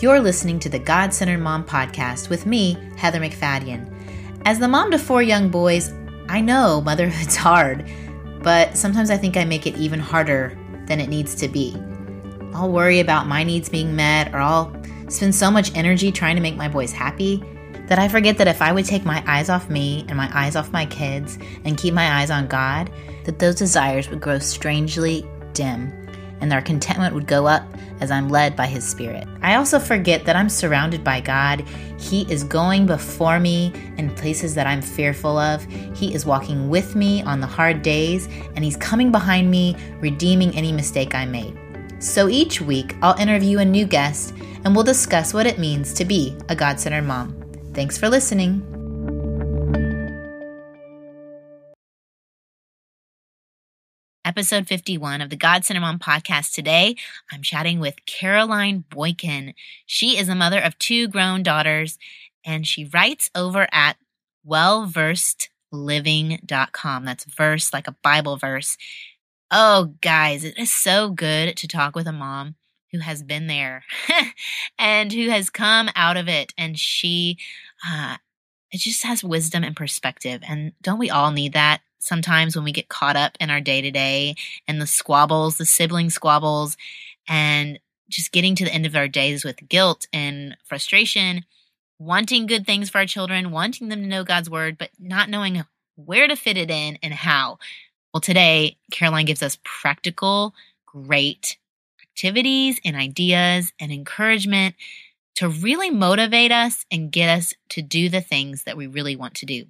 You're listening to the God Centered Mom Podcast with me, Heather McFadden. As the mom to four young boys, I know motherhood's hard, but sometimes I think I make it even harder than it needs to be. I'll worry about my needs being met, or I'll spend so much energy trying to make my boys happy that I forget that if I would take my eyes off me and my eyes off my kids and keep my eyes on God, that those desires would grow strangely dim and our contentment would go up as I'm led by His Spirit. I also forget that I'm surrounded by God. He is going before me in places that I'm fearful of. He is walking with me on the hard days, and He's coming behind me, redeeming any mistake I made. So each week, I'll interview a new guest and we'll discuss what it means to be a God centered mom. Thanks for listening. Episode 51 of the God Centered Mom podcast. Today, I'm chatting with Caroline Boykin. She is a mother of two grown daughters, and she writes over at wellversedliving.com. That's verse like a Bible verse. Oh, guys, it is so good to talk with a mom who has been there and who has come out of it. And she, uh, it just has wisdom and perspective. And don't we all need that? Sometimes when we get caught up in our day to day and the squabbles, the sibling squabbles, and just getting to the end of our days with guilt and frustration, wanting good things for our children, wanting them to know God's word, but not knowing where to fit it in and how. Well, today, Caroline gives us practical, great activities and ideas and encouragement to really motivate us and get us to do the things that we really want to do.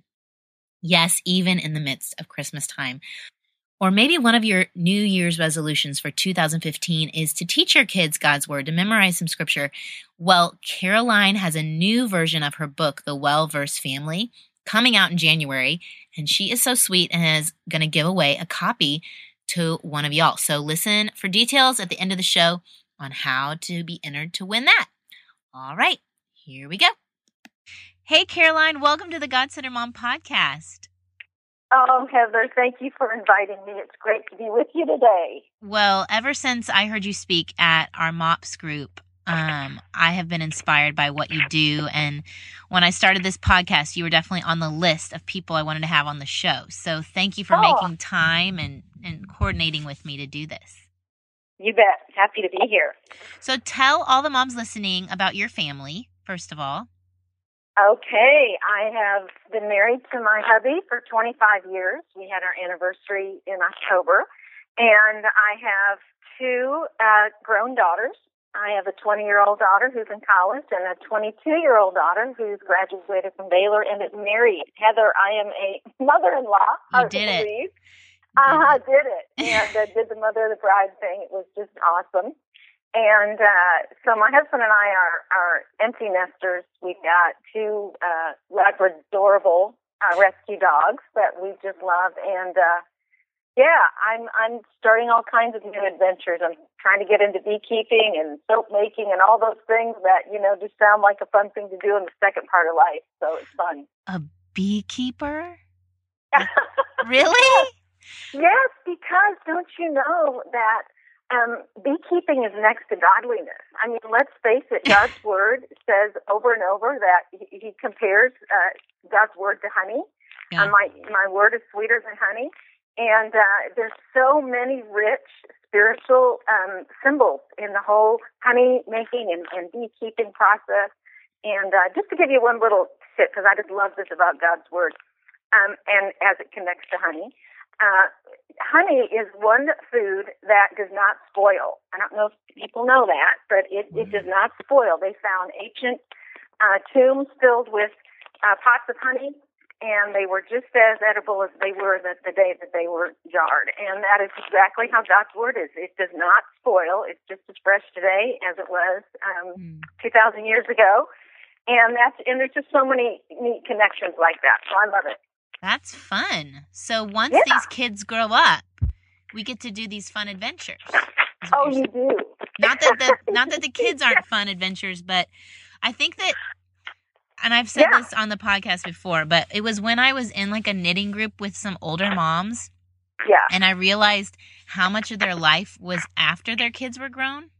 Yes, even in the midst of Christmas time. Or maybe one of your New Year's resolutions for 2015 is to teach your kids God's Word, to memorize some scripture. Well, Caroline has a new version of her book, The Well Verse Family, coming out in January. And she is so sweet and is going to give away a copy to one of y'all. So listen for details at the end of the show on how to be entered to win that. All right, here we go. Hey, Caroline, welcome to the God Center Mom podcast. Oh, Heather, thank you for inviting me. It's great to be with you today. Well, ever since I heard you speak at our MOPS group, um, I have been inspired by what you do. And when I started this podcast, you were definitely on the list of people I wanted to have on the show. So thank you for oh. making time and, and coordinating with me to do this. You bet. Happy to be here. So tell all the moms listening about your family, first of all. Okay, I have been married to my hubby for 25 years. We had our anniversary in October, and I have two uh, grown daughters. I have a 20 year old daughter who's in college and a 22 year old daughter who's graduated from Baylor and is married. Heather, I am a mother in law. You did it. I uh, did it. And uh, did the mother of the bride thing. It was just awesome. And uh, so my husband and I are, are empty nesters. We've got two uh, Labradorable uh, rescue dogs that we just love. And uh, yeah, I'm I'm starting all kinds of new adventures. I'm trying to get into beekeeping and soap making and all those things that you know just sound like a fun thing to do in the second part of life. So it's fun. A beekeeper? really? Yes, because don't you know that um, beekeeping is next to godliness. I mean, let's face it, God's word says over and over that he, he compares uh, God's word to honey. Yeah. Uh, my my word is sweeter than honey, and uh, there's so many rich spiritual um, symbols in the whole honey making and, and beekeeping process. And uh, just to give you one little tip, because I just love this about God's word, um, and as it connects to honey uh, honey is one food that does not spoil. I don't know if people know that, but it, it does not spoil. They found ancient uh, tombs filled with uh, pots of honey, and they were just as edible as they were the, the day that they were jarred. And that is exactly how God's word is. It does not spoil. It's just as fresh today as it was um, mm. 2,000 years ago. And that's and there's just so many neat connections like that. So I love it. That's fun. So once yeah. these kids grow up, we get to do these fun adventures. Oh, you do. Not that the not that the kids aren't fun adventures, but I think that and I've said yeah. this on the podcast before, but it was when I was in like a knitting group with some older moms. Yeah. And I realized how much of their life was after their kids were grown.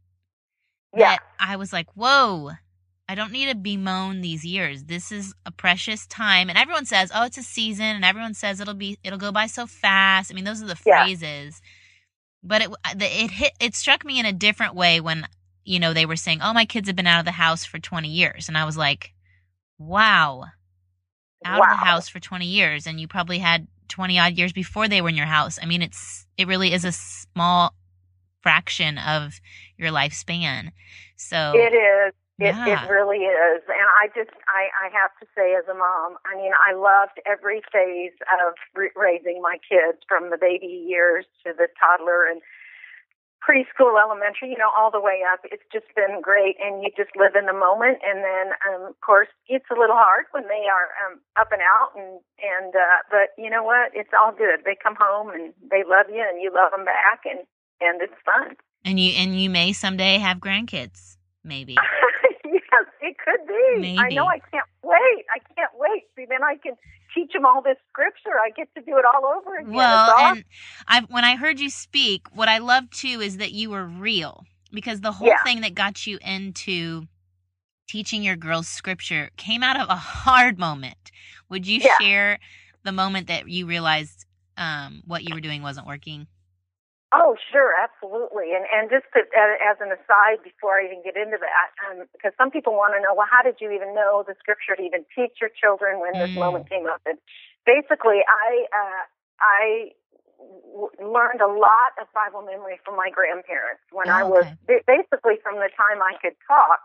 Yeah. that I was like, whoa, I don't need to bemoan these years. This is a precious time. And everyone says, oh, it's a season, and everyone says it'll be it'll go by so fast. I mean, those are the Yeah. phrases. But it uh, the- it hit it struck me in a different way when you know they were saying, oh, my kids have been out of the house for twenty years, and I was like, wow, out wow. of the house for twenty years, and you probably had twenty odd years before they were in your house. I mean, it's it really is a small fraction of your lifespan. So It is. It, Yeah. it really is. And I just, I, I have to say as a mom, I mean, I loved every phase of raising my kids from the baby years to the toddler and preschool, elementary, you know, all the way up. It's just been great. And you just live in the moment. And then, um, of course, it's a little hard when they are um, up and out. And, and, uh, but you know what? It's all good. They come home and they love you and you love them back and, and it's fun. and you and you may someday have grandkids, maybe. could be. I know. I can't wait. I can't wait. See, then I can teach them all this scripture. I get to do it all over again. Well, awesome. and I when I heard you speak, what I love too is that you were real because the whole Yeah. thing that got you into teaching your girls scripture came out of a hard moment. Would you Yeah. share the moment that you realized um, what you were doing wasn't working? Oh, sure, absolutely. And and just to, as an aside, before I even get into that, um, because some people want to know, well, how did you even know the scripture to even teach your children when this Mm. moment came up? And basically, I uh, I w- learned a lot of Bible memory from my grandparents when I Oh, was okay. ba- basically from the time I could talk.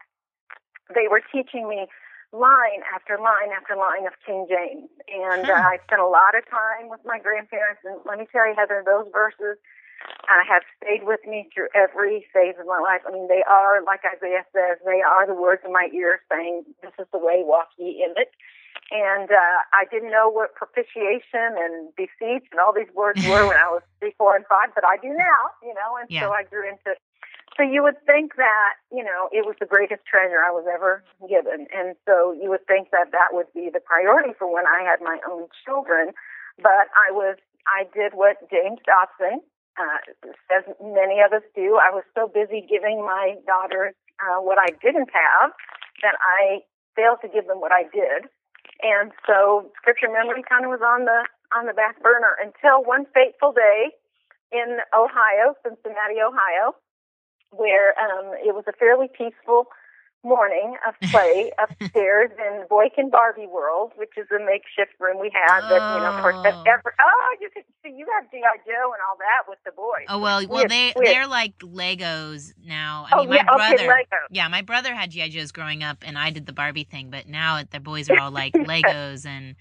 They were teaching me line after line after line of King James, and Huh. uh, I spent a lot of time with my grandparents. And let me tell you, Heather, those verses uh, have stayed with me through every phase of my life. I mean, they are, like Isaiah says, they are the words in my ear saying, This is the way, walk ye in it. And uh, I didn't know what propitiation and beseech and all these words were when I was three, four, and five, but I do now, you know, and Yeah. so I grew into it. so you would think that, you know, it was the greatest treasure I was ever given. And so you would think that that would be the priority for when I had my own children. But I was, I did what James Dobson uh, as many of us do. I was so busy giving my daughters uh, what I didn't have that I failed to give them what I did, and so scripture memory kind of was on the on the back burner until one fateful day in Ohio, Cincinnati, Ohio, where um, it was a fairly peaceful morning of play upstairs in Boykin Barbie World, which is a makeshift room we had that you know, of course, that Oh. ever. Oh, you could see you have GI Joe and all that with the boys. Oh well, well they, they're like Legos now. I oh mean, my yeah, brother. okay, Lego. Yeah, my brother had GI Joes growing up, and I did the Barbie thing. But now the boys are all like Legos and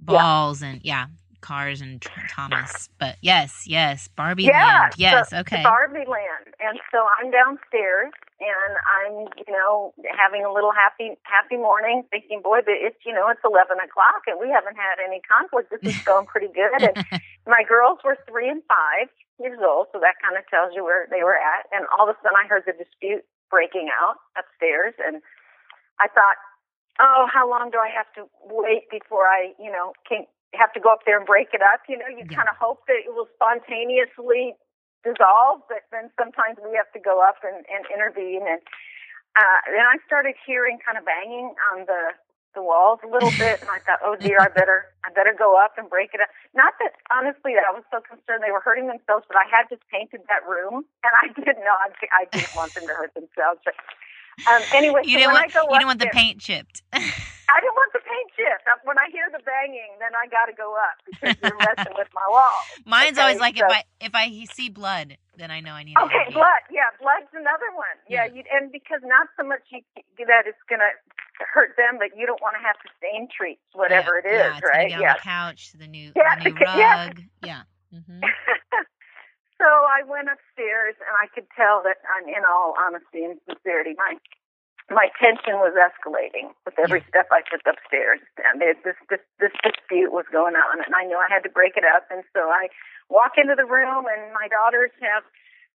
balls and yeah, cars and Thomas. But yes, yes, Barbie Yeah, Land. Yes, okay. Barbie Land, and so I'm downstairs, and I'm, you know, having a little happy, happy morning, thinking, boy, but it's, you know, it's 11 o'clock, and we haven't had any conflict. This is going pretty good. And my girls were three and five years old, so that kind of tells you where they were at. And all of a sudden, I heard the dispute breaking out upstairs, and I thought, oh, how long do I have to wait before I, you know, can have to go up there and break it up? You know, you Yeah. kind of hope that it will spontaneously dissolve, but then sometimes we have to go up and, and intervene. And uh, then I started hearing kind of banging on the the walls a little bit, and I thought, oh dear, I better I better go up and break it up. Not that honestly, I was so concerned they were hurting themselves, but I had just painted that room, and I didn't know I, didn't want them to hurt themselves. But um, anyway, you so didn't when want I go you didn't want the paint chipped. I didn't want the paint. Uh, When I hear the banging, then I got to go up because you're messing with my wall. Mine's Okay, always like so- if I if I see blood, then I know I need. Okay, blood. Yeah, blood's another one. Yeah, Yeah. you, and because not so much you, that it's going to hurt them, but you don't want to have to stain treats, whatever yeah, it is, yeah, it's right? Be on Yeah. the couch the new Yeah, the new rug. Yeah. hmm so I went upstairs, and I could tell that, um, in all honesty and sincerity, my my tension was escalating with every step I took upstairs. And it, this this this dispute was going on, and I knew I had to break it up. And so I walk into the room, and my daughters have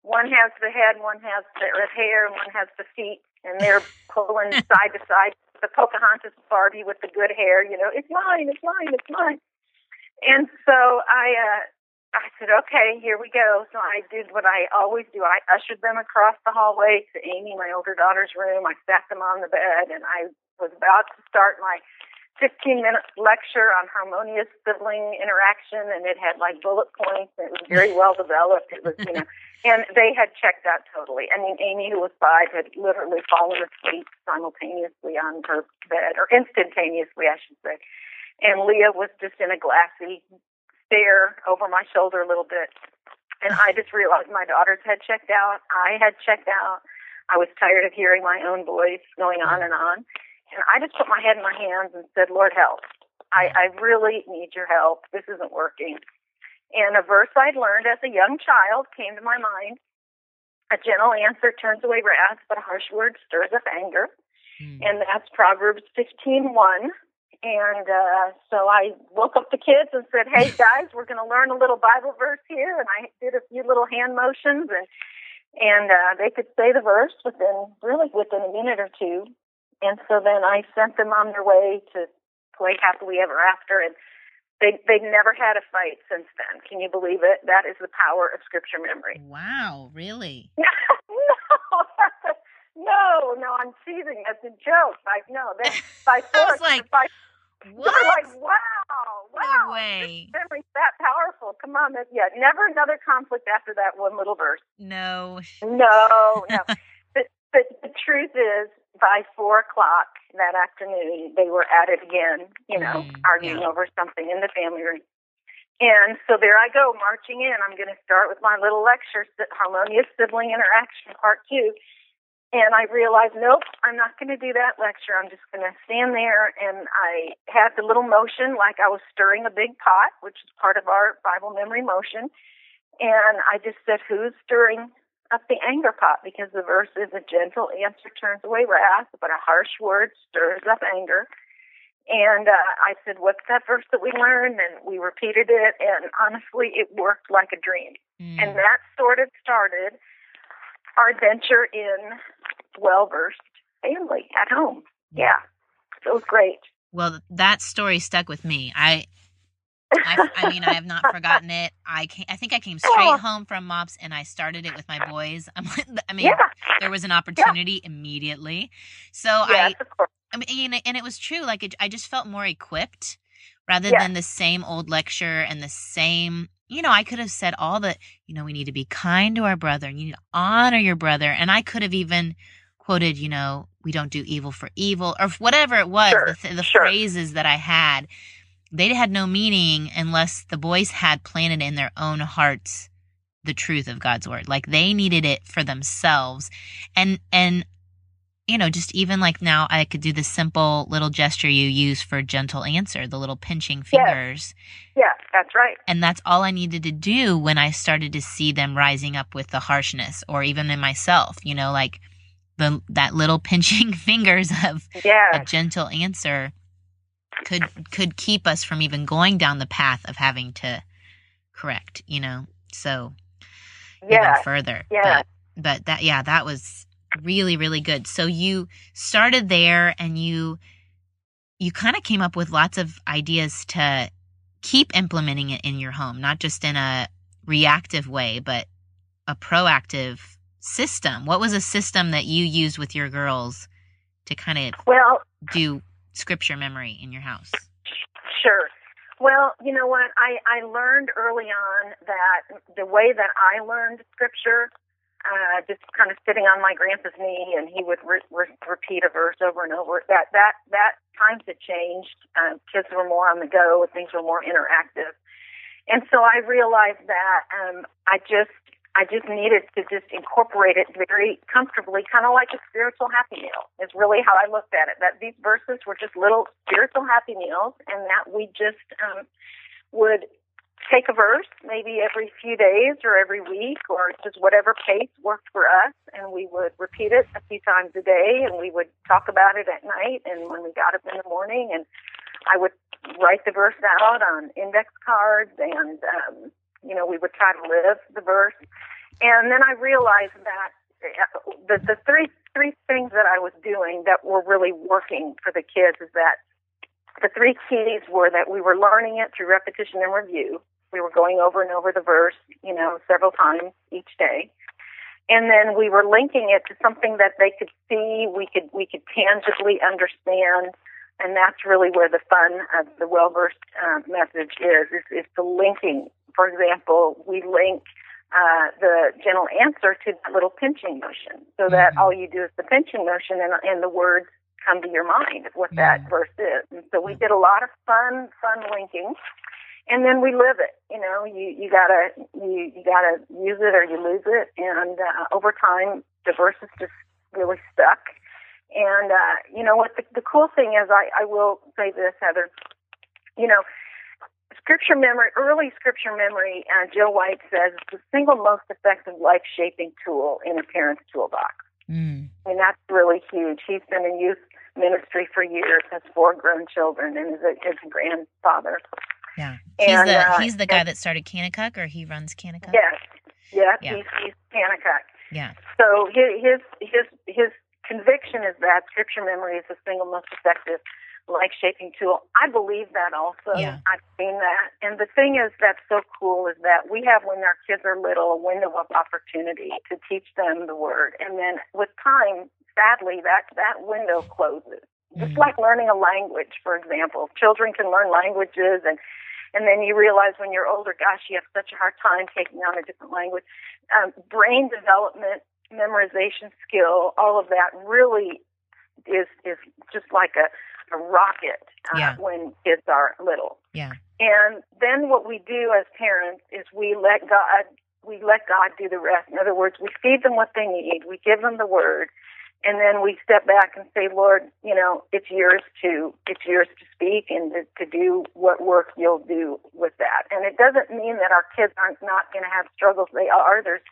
one has the head, one has the hair, and one has the feet, and they're pulling side to side. The Pocahontas Barbie with the good hair, you know, it's mine, it's mine, it's mine. And so I uh I said, okay, here we go. So I did what I always do. I ushered them across the hallway to Amy, my older daughter's room. I sat them on the bed and I was about to start my 15 minute lecture on harmonious sibling interaction and it had like bullet points and it was very well developed. It was, you know, and they had checked out totally. I mean, Amy, who was five, had literally fallen asleep simultaneously on her bed or instantaneously, I should say. And Leah was just in a glassy over my shoulder a little bit. And I just realized my daughters had checked out. I had checked out. I was tired of hearing my own voice going on and on. And I just put my head in my hands and said, Lord, help. I, I really need your help. This isn't working. And a verse I'd learned as a young child came to my mind. A gentle answer turns away wrath, but a harsh word stirs up anger. Mm. And that's Proverbs 15:1. And uh, so I woke up the kids and said, "Hey guys, we're going to learn a little Bible verse here." And I did a few little hand motions, and and uh, they could say the verse within really within a minute or two. And so then I sent them on their way to play happily ever after, and they they never had a fight since then. Can you believe it? That is the power of scripture memory. Wow, really? no, no, no. I'm teasing. That's a joke. I no. By force, like, by, what? They're like, wow, wow. No way. This memory's that powerful. Come on, yeah. Never another conflict after that one little verse. No. No, no. but, but the truth is, by four o'clock that afternoon, they were at it again, you know, Mm, arguing yeah. over something in the family room. And so there I go, marching in. I'm going to start with my little lecture, Harmonious Sibling Interaction, Part Two. And I realized, nope, I'm not going to do that lecture. I'm just going to stand there. And I had the little motion like I was stirring a big pot, which is part of our Bible memory motion. And I just said, who's stirring up the anger pot? Because the verse is a gentle answer turns away wrath, but a harsh word stirs up anger. And uh, I said, what's that verse that we learned? And we repeated it. And honestly, it worked like a dream. Mm. And that sort of started our adventure in well versed family at home. Yeah. So it was great. Well, that story stuck with me. I, I, I mean, I have not forgotten it. I came, I think I came straight home from mops and I started it with my boys. I'm, I mean, yeah. there was an opportunity immediately. So. I, I mean, and, and it was true. Like, it, I just felt more equipped rather Yeah. than the same old lecture and the same. You know, I could have said all the. You know, we need to be kind to our brother, and you need to honor your brother, and I could have even quoted, you know, we don't do evil for evil, or whatever it was. Sure, The, th- the sure. phrases that I had, they had no meaning unless the boys had planted in their own hearts the truth of God's word. Like they needed it for themselves. And and you know, just even like now I could do the simple little gesture you use for gentle answer, the little pinching fingers. Yeah, that's right. And that's all I needed to do when I started to see them rising up with the harshness or even in myself, you know, like the that little pinching fingers of a gentle answer could could keep us from even going down the path of having to correct, you know. So Yeah. even further. Yeah. But, but that yeah, that was really really good. So you started there and you you kind of came up with lots of ideas to keep implementing it in your home, not just in a reactive way, but a proactive system. What was a system that you used with your girls to kind of Well, do scripture memory in your house? Sure. Well, you know what? I, I learned early on that the way that I learned scripture, uh, just kind of sitting on my grandpa's knee, and he would re- re- repeat a verse over and over. That that that times had changed. Um, kids were more on the go. Things were more interactive, and so I realized that um, I just I just needed to just incorporate it very comfortably, kind of like a spiritual happy meal. Is really how I looked at it. That these verses were just little spiritual happy meals, and that we just um, would take a verse maybe every few days or every week or just whatever pace worked for us, and we would repeat it a few times a day, and we would talk about it at night, and when we got up in the morning, and I would write the verse out on index cards and um, you know, we would try to live the verse. And then I realized that uh, the, the three three things that I was doing that were really working for the kids is that the three keys were that we were learning it through repetition and review. We were going over and over the verse, you know, several times each day. And then we were linking it to something that they could see, we could we could tangibly understand, and that's really where the fun of the well versed uh, message is, is is the linking. For example, we link uh, the gentle answer to that little pinching motion, so that Mhm. all you do is the pinching motion, and, and the words come to your mind of what that verse is. And so we did a lot of fun, fun linking, and then we live it. You know, you you gotta you you gotta use it or you lose it, and uh, over time, the verse is just really stuck. And uh, you know what? The, the cool thing is, I I will say this, Heather. You know, scripture memory, early scripture memory. Uh, Joe White says it's the single most effective life shaping tool in a parent's toolbox. Mm. Mean, that's really huge. He's been in youth ministry for years, has four grown children, and is a, is a grandfather. Yeah. He's the uh, he's the guy that started Kanakuk or he runs Kanakuk? Yes, yes, Yeah. he's he's Kanakuk. Yeah. So his his his his conviction is that scripture memory is the single most effective life shaping tool. I believe that also. Yeah. I've seen that. And the thing is that's so cool is that we have when our kids are little a window of opportunity to teach them the word. And then with time, sadly that that window closes. Just Mhm. like learning a language, for example. Children can learn languages and and then you realize when you're older, gosh, you have such a hard time taking on a different language. Um, brain development, memorization skill, all of that really is is just like a, a rocket uh, Yeah. when kids are little. Yeah. And then what we do as parents is we let God we let God do the rest. In other words, we feed them what they need, we give them the word, and then we step back and say, Lord, you know, it's yours to it's yours to speak and to, to do what work you'll do with that. And it doesn't mean that our kids aren't not going to have struggles. They are. There's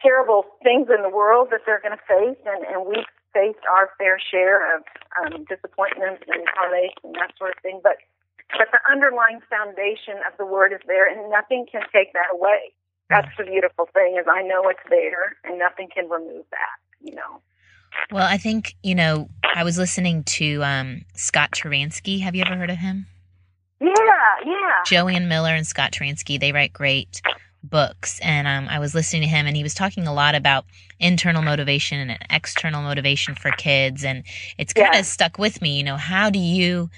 terrible things in the world that they're going to face, and and we've faced our fair share of um, disappointments and heartache and that sort of thing. But but the underlying foundation of the word is there, and nothing can take that away. That's the beautiful thing is I know it's there, and nothing can remove that. You know. Well, I think, you know, I was listening to um, Scott Turansky. Have you ever heard of him? Yeah, yeah. Joanne Miller and Scott Turansky, they write great books. And um, I was listening to him, and he was talking a lot about internal motivation and external motivation for kids. And it's kind Yeah. of stuck with me. You know, how do you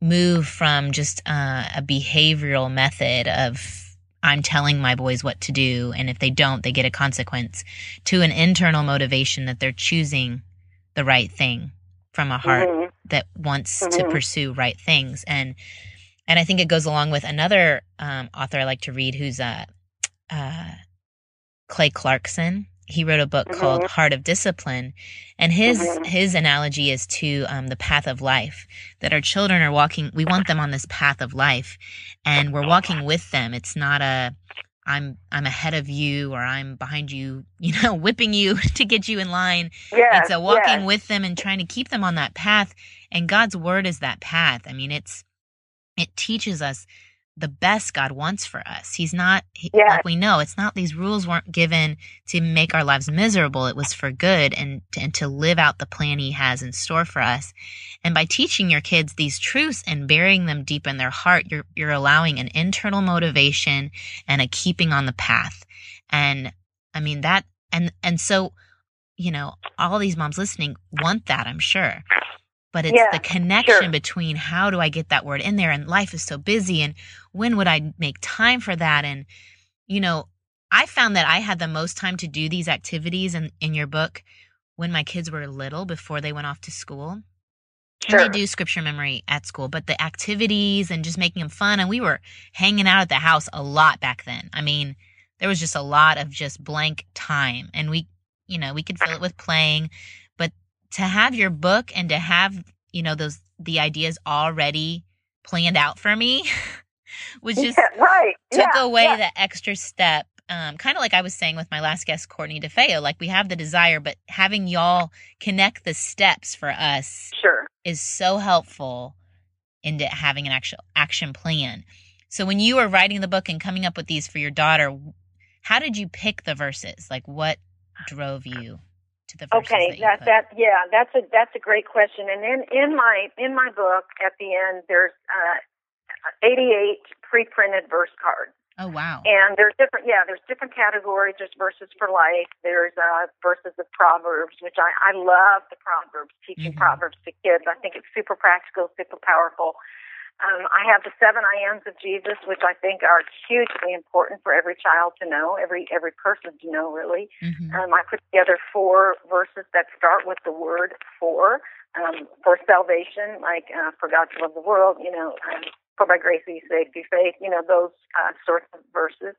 move from just uh, a behavioral method of I'm telling my boys what to do, and if they don't, they get a consequence, to an internal motivation that they're choosing the right thing from a heart Mhm. that wants to Mhm. pursue right things and and i think it goes along with another um, author i like to read who's uh, uh, clay clarkson he wrote a book called Mhm. heart of discipline and his Mhm. his analogy is to um, the path of life that our children are walking we want them on this path of life and we're walking with them it's not a i'm i'm ahead of you or i'm behind you you know whipping you to get you in line Yes, it's a walking yes. with them and trying to keep them on that path and god's word is that path i mean it's it teaches us the best god wants for us he's not he, Yes. like we know it's not these rules weren't given to make our lives miserable it was for good and and to live out the plan he has in store for us and by teaching your kids these truths and burying them deep in their heart you're you're allowing an internal motivation and a keeping on the path and i mean that and and so you know, all these moms listening want that, I'm sure. But it's Yeah, the connection sure. between how do I get that word in there and life is so busy and when would I make time for that and you know, I found that I had the most time to do these activities in in your book when my kids were little before they went off to school. Sure. And they do scripture memory at school, but the activities and just making them fun. And we were hanging out at the house a lot back then. I mean, there was just a lot of just blank time. And we, you know, we could fill it with playing. To have your book and to have, you know, those, the ideas already planned out for me was just yeah, right. took yeah, away yeah. the extra step. Um, kind of like I was saying with my last guest, Courtney DeFeo, like we have the desire, but having y'all connect the steps for us Sure. is so helpful into having an actual action plan. So when you were writing the book and coming up with these for your daughter, how did you pick the verses? Like what drove you to the verses Okay, that, that that yeah, that's a that's a great question. And in in my in my book at the end, there's uh, 88 pre-printed verse cards. Oh wow! And there's different, yeah, there's different categories. There's verses for life. There's uh, verses of Proverbs, which I I love the Proverbs, teaching Mhm. Proverbs to kids. I think it's super practical, super powerful. Um, I have the seven I ams of Jesus, which I think are hugely important for every child to know, every every person to know, really. hmm Um, I put together four verses that start with the word for, um, for salvation, like uh, for God to love the world, you know, um, for by grace are you saved through faith, you know, those uh, sorts of verses.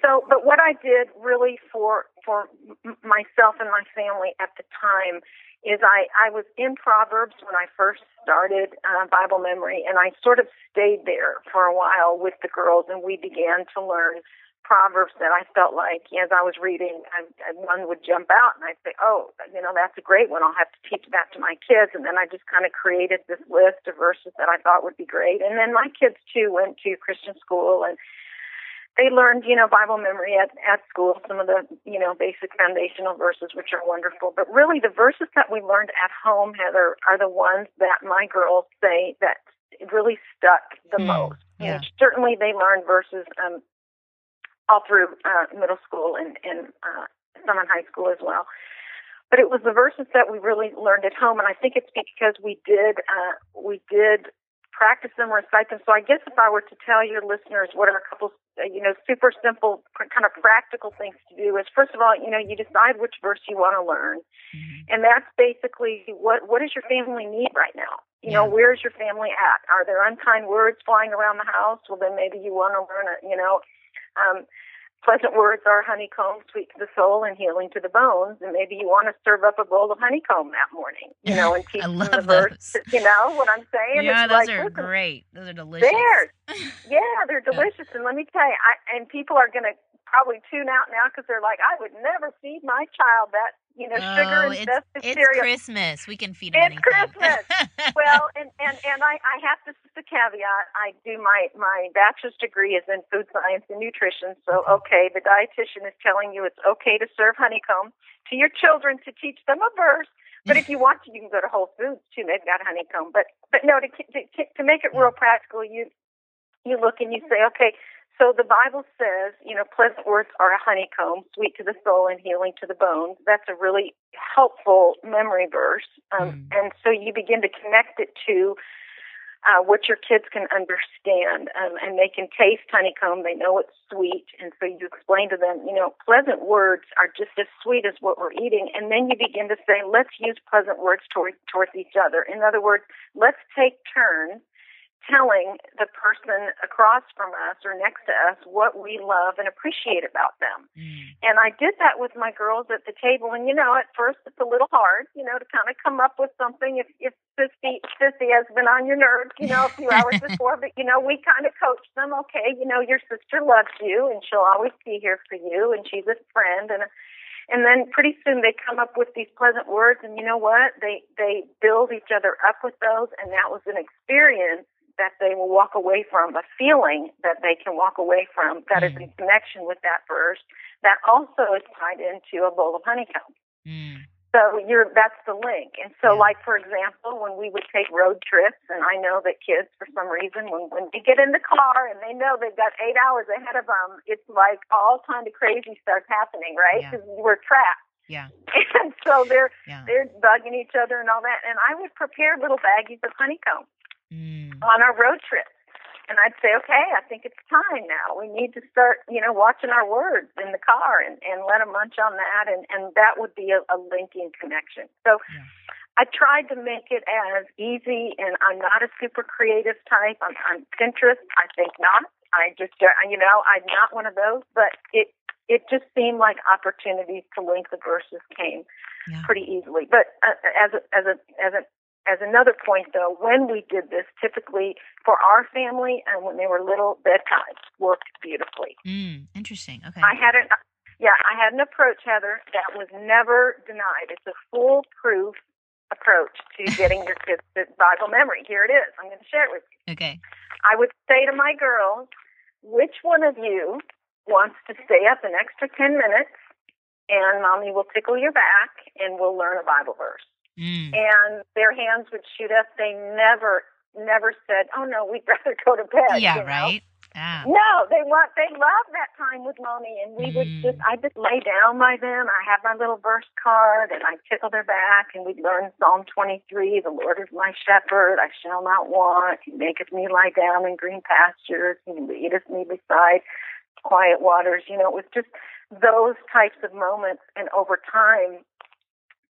So, but what I did really for for m- myself and my family at the time is I I was in Proverbs when I first started uh, Bible memory, and I sort of stayed there for a while with the girls, and we began to learn proverbs that I felt like as I was reading, I, I, one would jump out, and I'd say, "Oh, you know, that's a great one. I'll have to teach that to my kids." And then I just kind of created this list of verses that I thought would be great. And then my kids too went to Christian school and they learned, you know, Bible memory at, at school, some of the, you know, basic foundational verses, which are wonderful. But really, the verses that we learned at home, Heather, are the ones that my girls say that really stuck the Hmm, most. yeah. And certainly, they learned verses um, all through uh, middle school and, and uh, some in high school as well. But it was the verses that we really learned at home, and I think it's because we did uh, we did practice them, or recite them. So I guess if I were to tell your listeners what are a couple, uh, you know, super simple pr- kind of practical things to do is first of all, you know, you decide which verse you want to learn, Mhm. and that's basically what what does your family need right now. You know, where's your family at? Are there unkind words flying around the house? Well, then maybe you want to learn, a, you know, um, pleasant words are honeycomb, sweet to the soul, and healing to the bones. And maybe you want to serve up a bowl of honeycomb that morning, you know, and teach I them love the verse. You know what I'm saying? yeah, it's those like, are listen, great. Those are delicious. Theirs. Yeah, they're delicious. And let me tell you, I, and people are going to probably tune out now because they're like, I would never feed my child that, you know, sugar Oh, infested it's cereal. Christmas. We can feed them It's anything. Christmas. well, and and and I I have to just a caveat. I do my my bachelor's degree is in food science and nutrition. So mm-hmm. okay, the dietitian is telling you it's okay to serve honeycomb to your children to teach them a verse. But if you want to, you can go to Whole Foods too. They've got honeycomb. But but no, to to to make it real practical, you you look and you mm-hmm. say, okay, so the Bible says, you know, pleasant words are a honeycomb, sweet to the soul and healing to the bones. That's a really helpful memory verse. Um, Mm. And so you begin to connect it to uh, what your kids can understand. Um, and they can taste honeycomb. They know it's sweet. And so you explain to them, you know, pleasant words are just as sweet as what we're eating. And then you begin to say, let's use pleasant words toward, towards each other. In other words, let's take turns telling the person across from us or next to us what we love and appreciate about them. Mm. And I did that with my girls at the table. And you know, at first it's a little hard, you know, to kind of come up with something if if sissy sissy has been on your nerves, you know, a few hours before. But you know, we kind of coach them. Okay, you know, your sister loves you, and she'll always be here for you, and she's a friend, and. And then pretty soon they come up with these pleasant words, and you know what? They they build each other up with those, and that was an experience that they will walk away from, a feeling that they can walk away from that is in connection with that verse that also is tied into a bowl of honeycomb. Mm. So you're that's the link. And so like for example, when we would take road trips and I know that kids for some reason when when they get in the car and they know they've got 8 hours ahead of them, it's like all kind of crazy starts happening, right? Yeah. Cuz we're trapped. Yeah. And so they're Yeah. they're bugging each other and all that and I would prepare little baggies of honeycomb Mm. On our road trip. And I'd say, okay, I think it's time now. We need to start, you know, watching our words in the car and, and let them munch on that. And, and that would be a, a linking connection. So Yeah. I tried to make it as easy, and I'm not a super creative type. I'm on Pinterest. I think not. I just, uh, you know, I'm not one of those, but it, it just seemed like opportunities to link the verses came Yeah. pretty easily. But uh, as a, as a as a as another point though, when we did this, typically for our family and when they were little, bedtimes worked beautifully. Mm. Interesting. Okay. I had an yeah, I had an approach, Heather, that was never denied. It's a foolproof approach to getting your kids to Bible memory. Here it is. I'm going to share it with you. okay. I would say to my girls, which one of you wants to stay up an extra 10 minutes and mommy will tickle your back and we'll learn a Bible verse? Mm. And their hands would shoot up. They never, never said, oh no, we'd rather go to bed. Yeah. you know? Right. Ah. No, they want they love that time with mommy, and we would Mm. just I just lay down by them. I have my little verse card, and I tickle their back, and we'd learn Psalm twenty three. The Lord is my shepherd; I shall not want. He maketh me lie down in green pastures. He leadeth me beside quiet waters. You know, it was just those types of moments, and over time,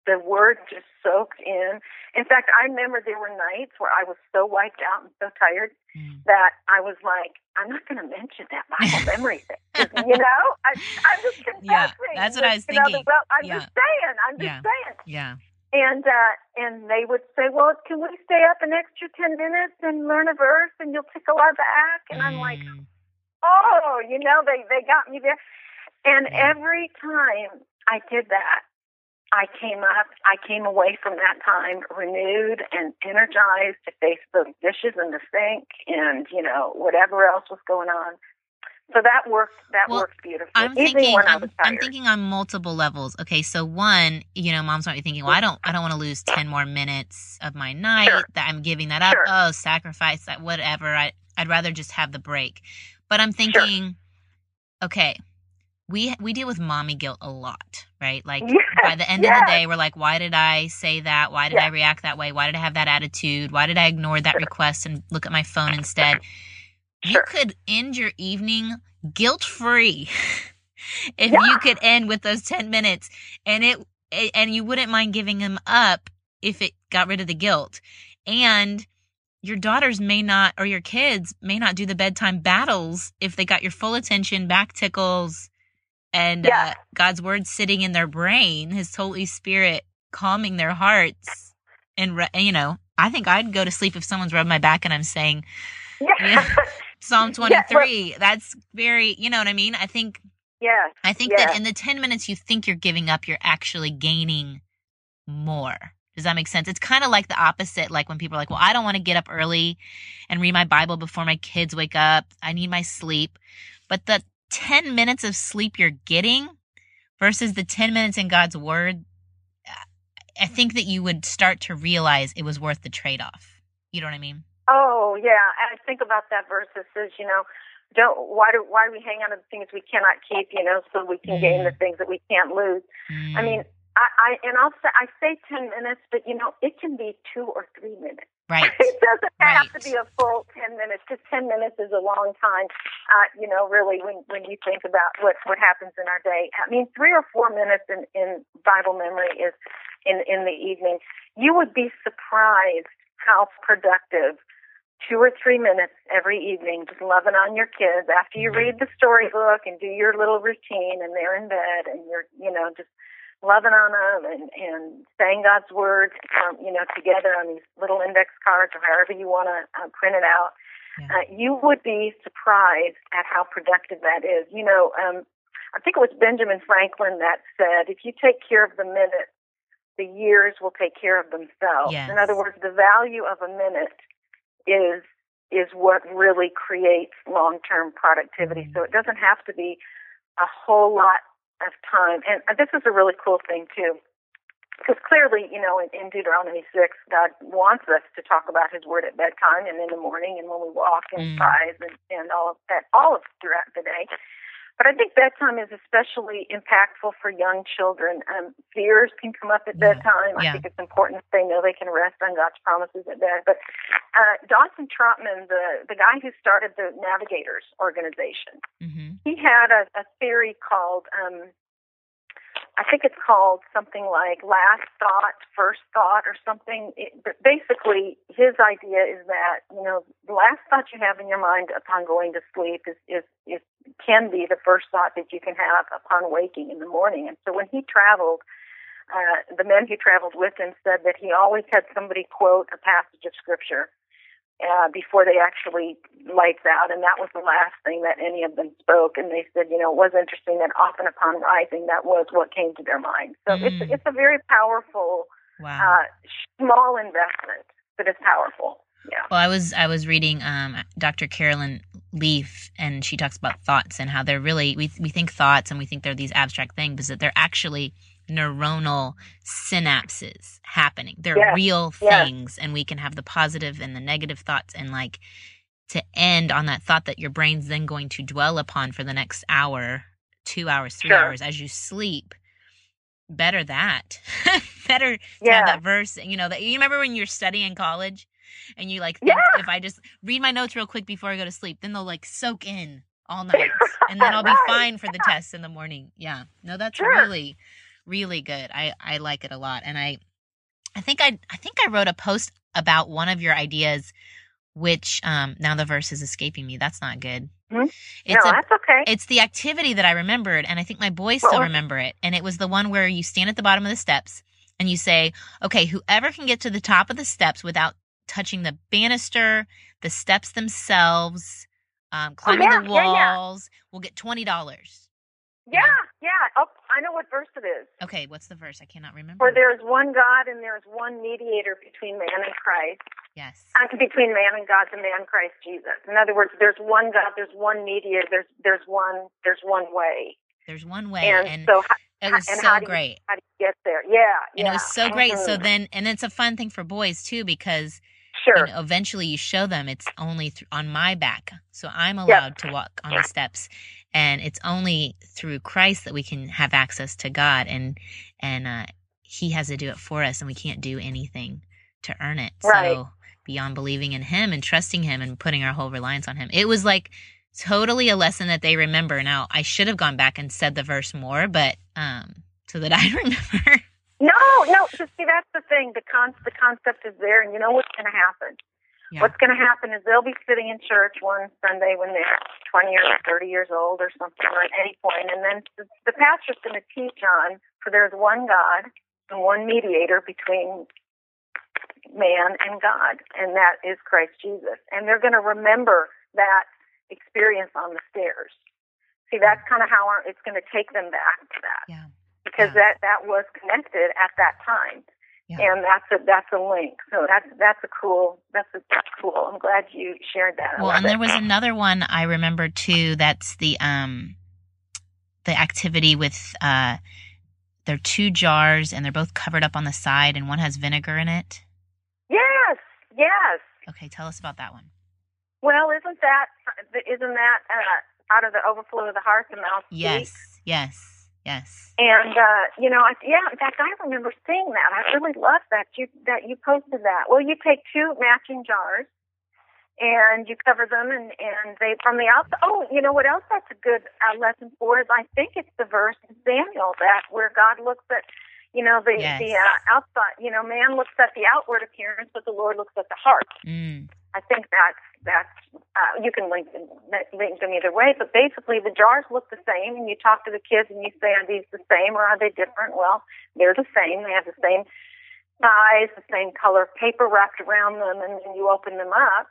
the word just soaked in. In fact, I remember there were nights where I was so wiped out and so tired Mm. that I was like, I'm not going to mention that Bible memory thing. You know, I, I'm just confessing. Yeah, that's what I was you know, the- thinking. well, I'm Yeah. just saying. I'm just Yeah. saying. Yeah. And uh, and they would say, well, can we stay up an extra ten minutes and learn a verse, and you'll tickle our back? And I'm like, Mm. oh, you know, they they got me there. And every time I did that, I came up, I came away from that time renewed and energized to face the dishes in the sink and you know whatever else was going on. So that worked. That Well, worked beautifully. I'm thinking I'm, I'm thinking on multiple levels. Okay, so one, you know, moms might be thinking, well, I don't I don't want to lose 10 more minutes of my night Sure. that I'm giving that up. Sure. Oh, sacrifice that whatever. I I'd rather just have the break. But I'm thinking okay, we we deal with mommy guilt a lot, right? Like Yes, by the end of the day we're like why did I say that? Why did I react that way? Why did I have that attitude? Why did I ignore that Sure. request and look at my phone instead? You could end your evening guilt free if Yeah. you could end with those 10 minutes and it and you wouldn't mind giving them up if it got rid of the guilt and your daughters may not or your kids may not do the bedtime battles if they got your full attention back tickles and Yeah. uh, god's word sitting in their brain his holy spirit calming their hearts and re- you know i think i'd go to sleep if someone's rubbed my back and i'm saying Yeah. Psalm Yeah, well- 23. that's very, you know what I mean? I think yeah. I think Yeah. that in the 10 minutes you think you're giving up, you're actually gaining more. Does that make sense? It's kind of like the opposite like when people are like, "Well, I don't want to get up early and read my Bible before my kids wake up. I need my sleep." But the 10 minutes of sleep you're getting versus the 10 minutes in God's word, I think that you would start to realize it was worth the trade-off. You know what I mean? Oh yeah, I think about that verse that says, you know, don't why do why do we hang on to the things we cannot keep, you know, so we can gain the things that we can't lose. I Mm, mean, I, I and I'll say I say ten minutes, but you know, it can be two or three minutes. Right. It doesn't have to be a full ten minutes because ten minutes is a long time. Uh, you know, really, when when you think about what what happens in our day, I mean, three or four minutes in in Bible memory is in in the evening. You would be surprised how productive two or three minutes every evening just loving on your kids after you read the storybook and do your little routine and they're in bed and you're you know just loving on them and and saying God's word um, you know together on these little index cards or however you want to uh, print it out Yeah. uh, you would be surprised at how productive that is you know um I think it was Benjamin Franklin that said if you take care of the minute the years will take care of themselves Yes. in other words the value of a minute is is what really creates long term productivity. Mhm. So it doesn't have to be a whole lot of time. And this is a really cool thing too. Because clearly, you know, in, in Deuteronomy 6, God wants us to talk about His Word at bedtime and in the morning and when we walk and Mm. rise and, and all of that, all of throughout the day. But I think bedtime is especially impactful for young children. Um, fears can come up at Yeah. bedtime. Yeah. I think it's important that they know they can rest on God's promises at bed. But uh, Dawson Trotman, the the guy who started the Navigators organization, hmm he had a, a theory called um, I think it's called something like last thought, first thought, or something. It, but basically, his idea is that you know the last thought you have in your mind upon going to sleep is is, is can be the first thought that you can have upon waking in the morning. And so when he traveled, uh, the men he traveled with him said that he always had somebody quote a passage of scripture uh, before they actually lights out, and that was the last thing that any of them spoke. And they said, you know, it was interesting that often upon rising, that was what came to their mind. So Mm. it's it's a very powerful, Wow. uh, small investment, but it's powerful. Yeah. Well, I was I was reading um, Dr. Caroline Leaf, and she talks about thoughts and how they're really we we think thoughts and we think they're these abstract things, but they're actually neuronal synapses happening. They're Yes, real things, and we can have the positive and the negative thoughts, and like to end on that thought that your brain's then going to dwell upon for the next hour, two hours, three Sure. hours as you sleep. Better that. Better to Yeah. have that verse. You know that you remember when you're studying college and you like Yeah. if I just read my notes real quick before I go to sleep, then they'll like soak in all night. and then I'll be Right. fine for the test in the morning. Yeah. No, that's Sure. really, really good. I, I like it a lot. And I I think I I think I wrote a post about one of your ideas, which um now the verse is escaping me. That's not good. Mhm. It's no, a that's okay. it's the activity that I remembered, and I think my boys still Well- remember it. And it was the one where you stand at the bottom of the steps and you say, okay, whoever can get to the top of the steps without touching the banister, the steps themselves, um, climbing yeah, the yeah, yeah. walls, will get $20. Yeah, yeah. Oh, I know what verse it is. Okay, what's the verse? I cannot remember. For there is one God and there is one mediator between man and Christ, yes. uh, between man and God, the man Christ Jesus. In other words, there's one God, there's one mediator, there's there's one there's one way. There's one way, And, and, so how, it was and so do you- great. how do you get there? Yeah, And yeah. it was so great. So Mhm. then, and it's a fun thing for boys too, because sure, you know, eventually you show them it's only th- on my back so i'm allowed to walk on the steps and it's only through christ that we can have access to god and and uh he has to do it for us and we can't do anything to earn it Right. so beyond believing in him and trusting him and putting our whole reliance on him it was like totally a lesson that they remember now i should have gone back and said the verse more but um so that i remember No, no. See, that's the thing. The con the concept is there, and you know what's going to happen. Yeah. What's going to happen is they'll be sitting in church one Sunday when they're 20 or 30 years old or something, or at any point, and then the, the pastor's going to teach on, for there's one God and one mediator between man and God, and that is Christ Jesus. And they're going to remember that experience on the stairs. See, that's kind of how our, it's going to take them back to that yeah because Yeah. that that was connected at that time, Yeah. and that's a that's a link. So that's that's a cool that's a, that's cool. I'm glad you shared that. Well, and it. there was another one I remember too. That's the um the activity with uh they're two jars and they're both covered up on the side and one has vinegar in it. yes, yes. Okay, tell us about that one. Well, isn't that isn't that uh, out of the overflow of the heart the mouth speaks? Yes, yes. And uh, you know, I, yeah, in fact, I remember seeing that. I really loved that you that you posted that. Well, you take two matching jars and you cover them, and and they from the outside. Oh, you know what else? That's a good uh, lesson for is I think it's the verse in Samuel that where God looks at. You know the Yes. the uh, outside. You know, man looks at the outward appearance, but the Lord looks at the heart. Mm, I think that's that's uh, you can link them link them either way, but basically the jars look the same, and you talk to the kids and you say, "Are these the same or are they different?" Well, they're the same. They have the same size, the same color paper wrapped around them, and then you open them up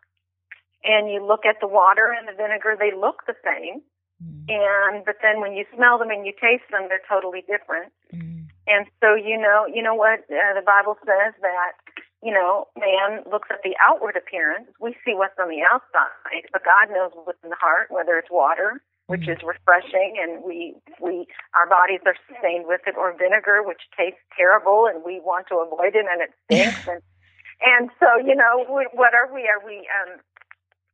and you look at the water and the vinegar. They look the same, mm, and but then when you smell them and you taste them, they're totally different. mm. And so you know, you know what uh, the Bible says that you know, man looks at the outward appearance. We see what's on the outside, but God knows what's in the heart, whether it's water, which Mhm. is refreshing, and we we our bodies are sustained with it, or vinegar, which tastes terrible, and we want to avoid it, and it stinks. and and so you know, we, what are we? Are we um,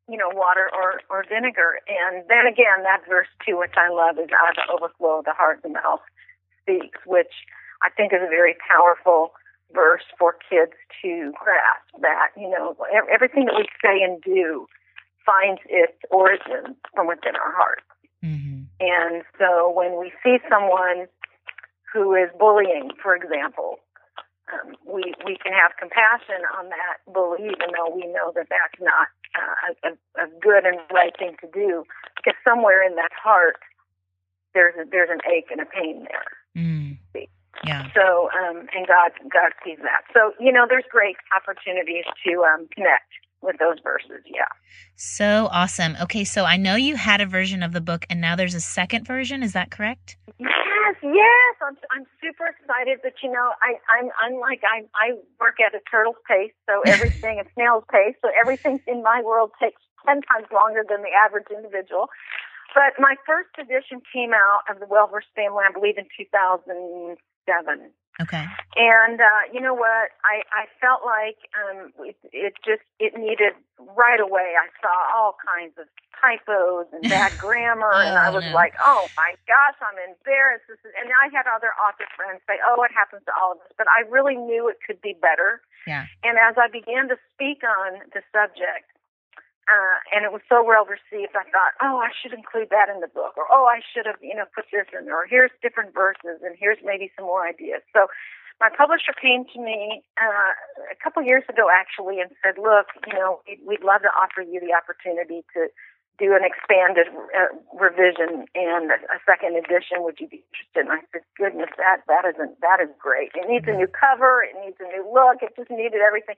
you know, water or or vinegar? And then again, that verse two, which I love, is out of the overflow of the heart the mouth speaks, which I think is a very powerful verse for kids to grasp that, you know, everything that we say and do finds its origins from within our hearts. hmm And so when we see someone who is bullying, for example, um, we we can have compassion on that bully, even though we know that that's not uh, a, a good and right thing to do, because somewhere in that heart there's a, there's an ache and a pain there. Mm. Yeah. So, um, and God, God sees that. So, you know, there's great opportunities to um, connect with those verses. Yeah. So awesome. Okay, so I know you had a version of the book and now there's a second version. Is that correct? Yes, yes. I'm, I'm super excited, but you know, I, I'm, I'm like, I, I work at a turtle's pace, so everything, a snail's pace, so everything in my world takes 10 times longer than the average individual. But my first edition came out of the Well Versed Family, I believe, in 2007. Okay. And uh, you know what? I I felt like um, it, it just it needed right away. I saw all kinds of typos and bad grammar, and Oh, I was no. like, oh my gosh, I'm embarrassed. This is, and I had other author friends say, oh, it happens to all of us, but I really knew it could be better. Yeah. And as I began to speak on the subject, uh, and it was so well received, I thought, oh, I should include that in the book, or oh, I should have, you know, put this in, or here's different verses, and here's maybe some more ideas. So my publisher came to me uh, a couple years ago, actually, and said, look, you know, we'd, we'd love to offer you the opportunity to do an expanded uh, revision and a, a second edition. Would you be interested? And I said, goodness, that that isn't that is great. It needs a new cover. It needs a new look. It just needed everything.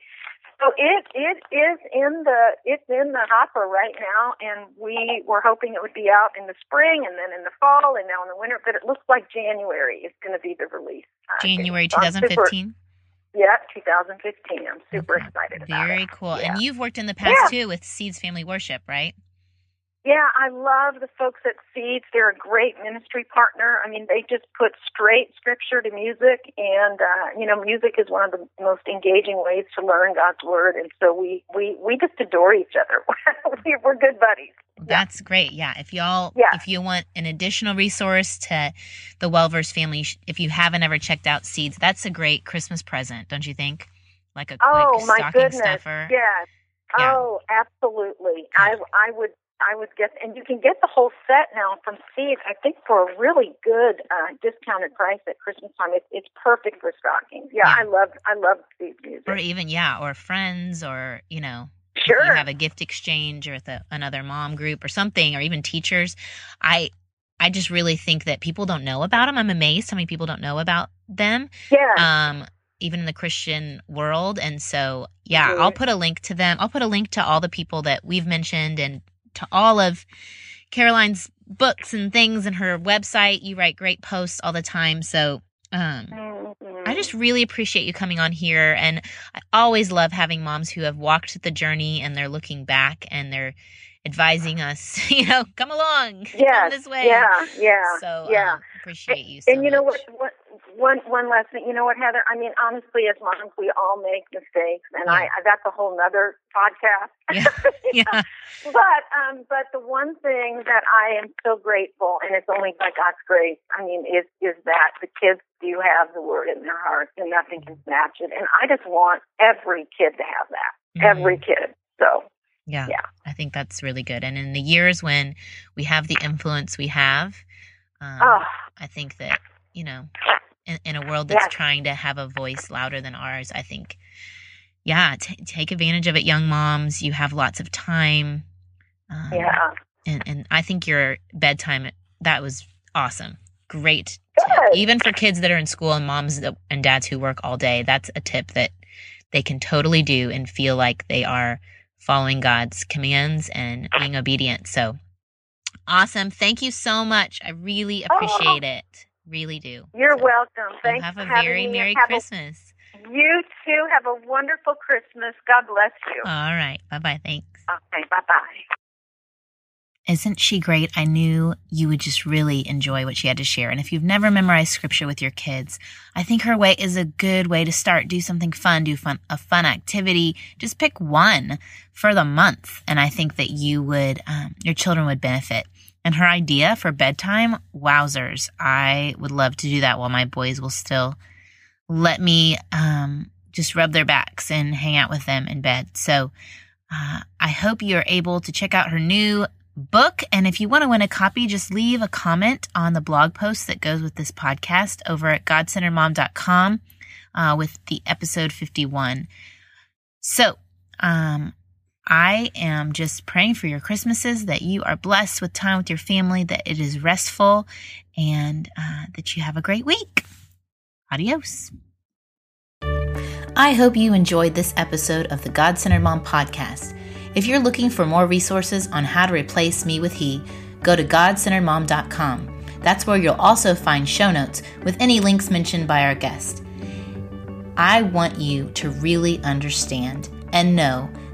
So it it is in the it's in the hopper right now, and we were hoping it would be out in the spring and then in the fall and now in the winter. But it looks like January is going to be the release. uh. January So I'm super- 2015. Yeah, 2015. I'm super excited about Very it. cool. Yeah. And you've worked in the past Yeah. too with Seeds Family Worship, right? Yeah, I love the folks at Seeds. They're a great ministry partner. I mean, they just put straight scripture to music, and uh, you know, music is one of the most engaging ways to learn God's word. And so we we we just adore each other. We- We're good buddies. That's great. Yeah. If y'all, Yeah. if you want an additional resource to the Well Versed family, if you haven't ever checked out Seeds, that's a great Christmas present, don't you think? Like a quick oh my stocking goodness! stuffer. Yes. Yeah. Oh, absolutely. I I would I would get, and you can get the whole set now from Seeds. I think for a really good uh, discounted price at Christmas time. It's it's perfect for stockings. Yeah, Yeah. I love I love Seeds music. Or even, yeah, or friends, or, you know, if Sure. you have a gift exchange or with a, another mom group or something, or even teachers. I, I just really think that people don't know about them. I'm amazed how many people don't know about them. yeah. um even in the christian world and so yeah Mhm. i'll put a link to them i'll put a link to all the people that we've mentioned and to all of caroline's books and things and her website you write great posts all the time so um Mhm. I just really appreciate you coming on here. And I always love having moms who have walked the journey and they're looking back and they're advising us, you know, come along, Yes, this way. Yeah, yeah, So, yeah. um, appreciate you so and you know much. what, what? One one last thing. You know what, Heather? I mean, honestly, as moms, we all make mistakes, and I, I that's a whole nother podcast. Yeah, yeah. But um, but the one thing that I am so grateful, and it's only by God's grace. I mean, is is that the kids do have the word in their hearts, and nothing can snatch it. And I just want every kid to have that. Every Mhm. kid. So Yeah. Yeah. I think that's really good. And in the years when we have the influence we have, um, oh, I think that, you know, in, in a world that's trying to have a voice louder than ours, I think, yeah, t- take advantage of it, young moms. You have lots of time. Um, yeah. And, and I think your bedtime, that was awesome. Great. Even for kids that are in school and moms and dads who work all day, that's a tip that they can totally do and feel like they are following God's commands and being obedient. So awesome. Thank you so much. I really appreciate it. Really do. You're So, welcome. you Thanks have a having very me. Merry Have a- Christmas. you too. Have a wonderful Christmas. God bless you. All right. Bye bye. Thanks. okay. Bye bye. Isn't she great? I knew you would just really enjoy what she had to share. And if you've never memorized scripture with your kids, I think her way is a good way to start. Do something fun, do fun, a fun activity. Just pick one for the month. And I think that you would, um, your children would benefit. And her idea for bedtime, wowzers. I would love to do that while my boys will still let me, um, just rub their backs and hang out with them in bed. So, uh, I hope you're able to check out her new book. And if you want to win a copy, just leave a comment on the blog post that goes with this podcast over at godcenteredmom.com uh, with the episode 51. So, um, I am just praying for your Christmases that you are blessed with time with your family, that it is restful, and uh, that you have a great week. Adios. I hope you enjoyed this episode of the God Centered Mom podcast. If you're looking for more resources on how to replace me with he, go to godcenteredmom.com. That's where you'll also find show notes with any links mentioned by our guest. I want you to really understand and know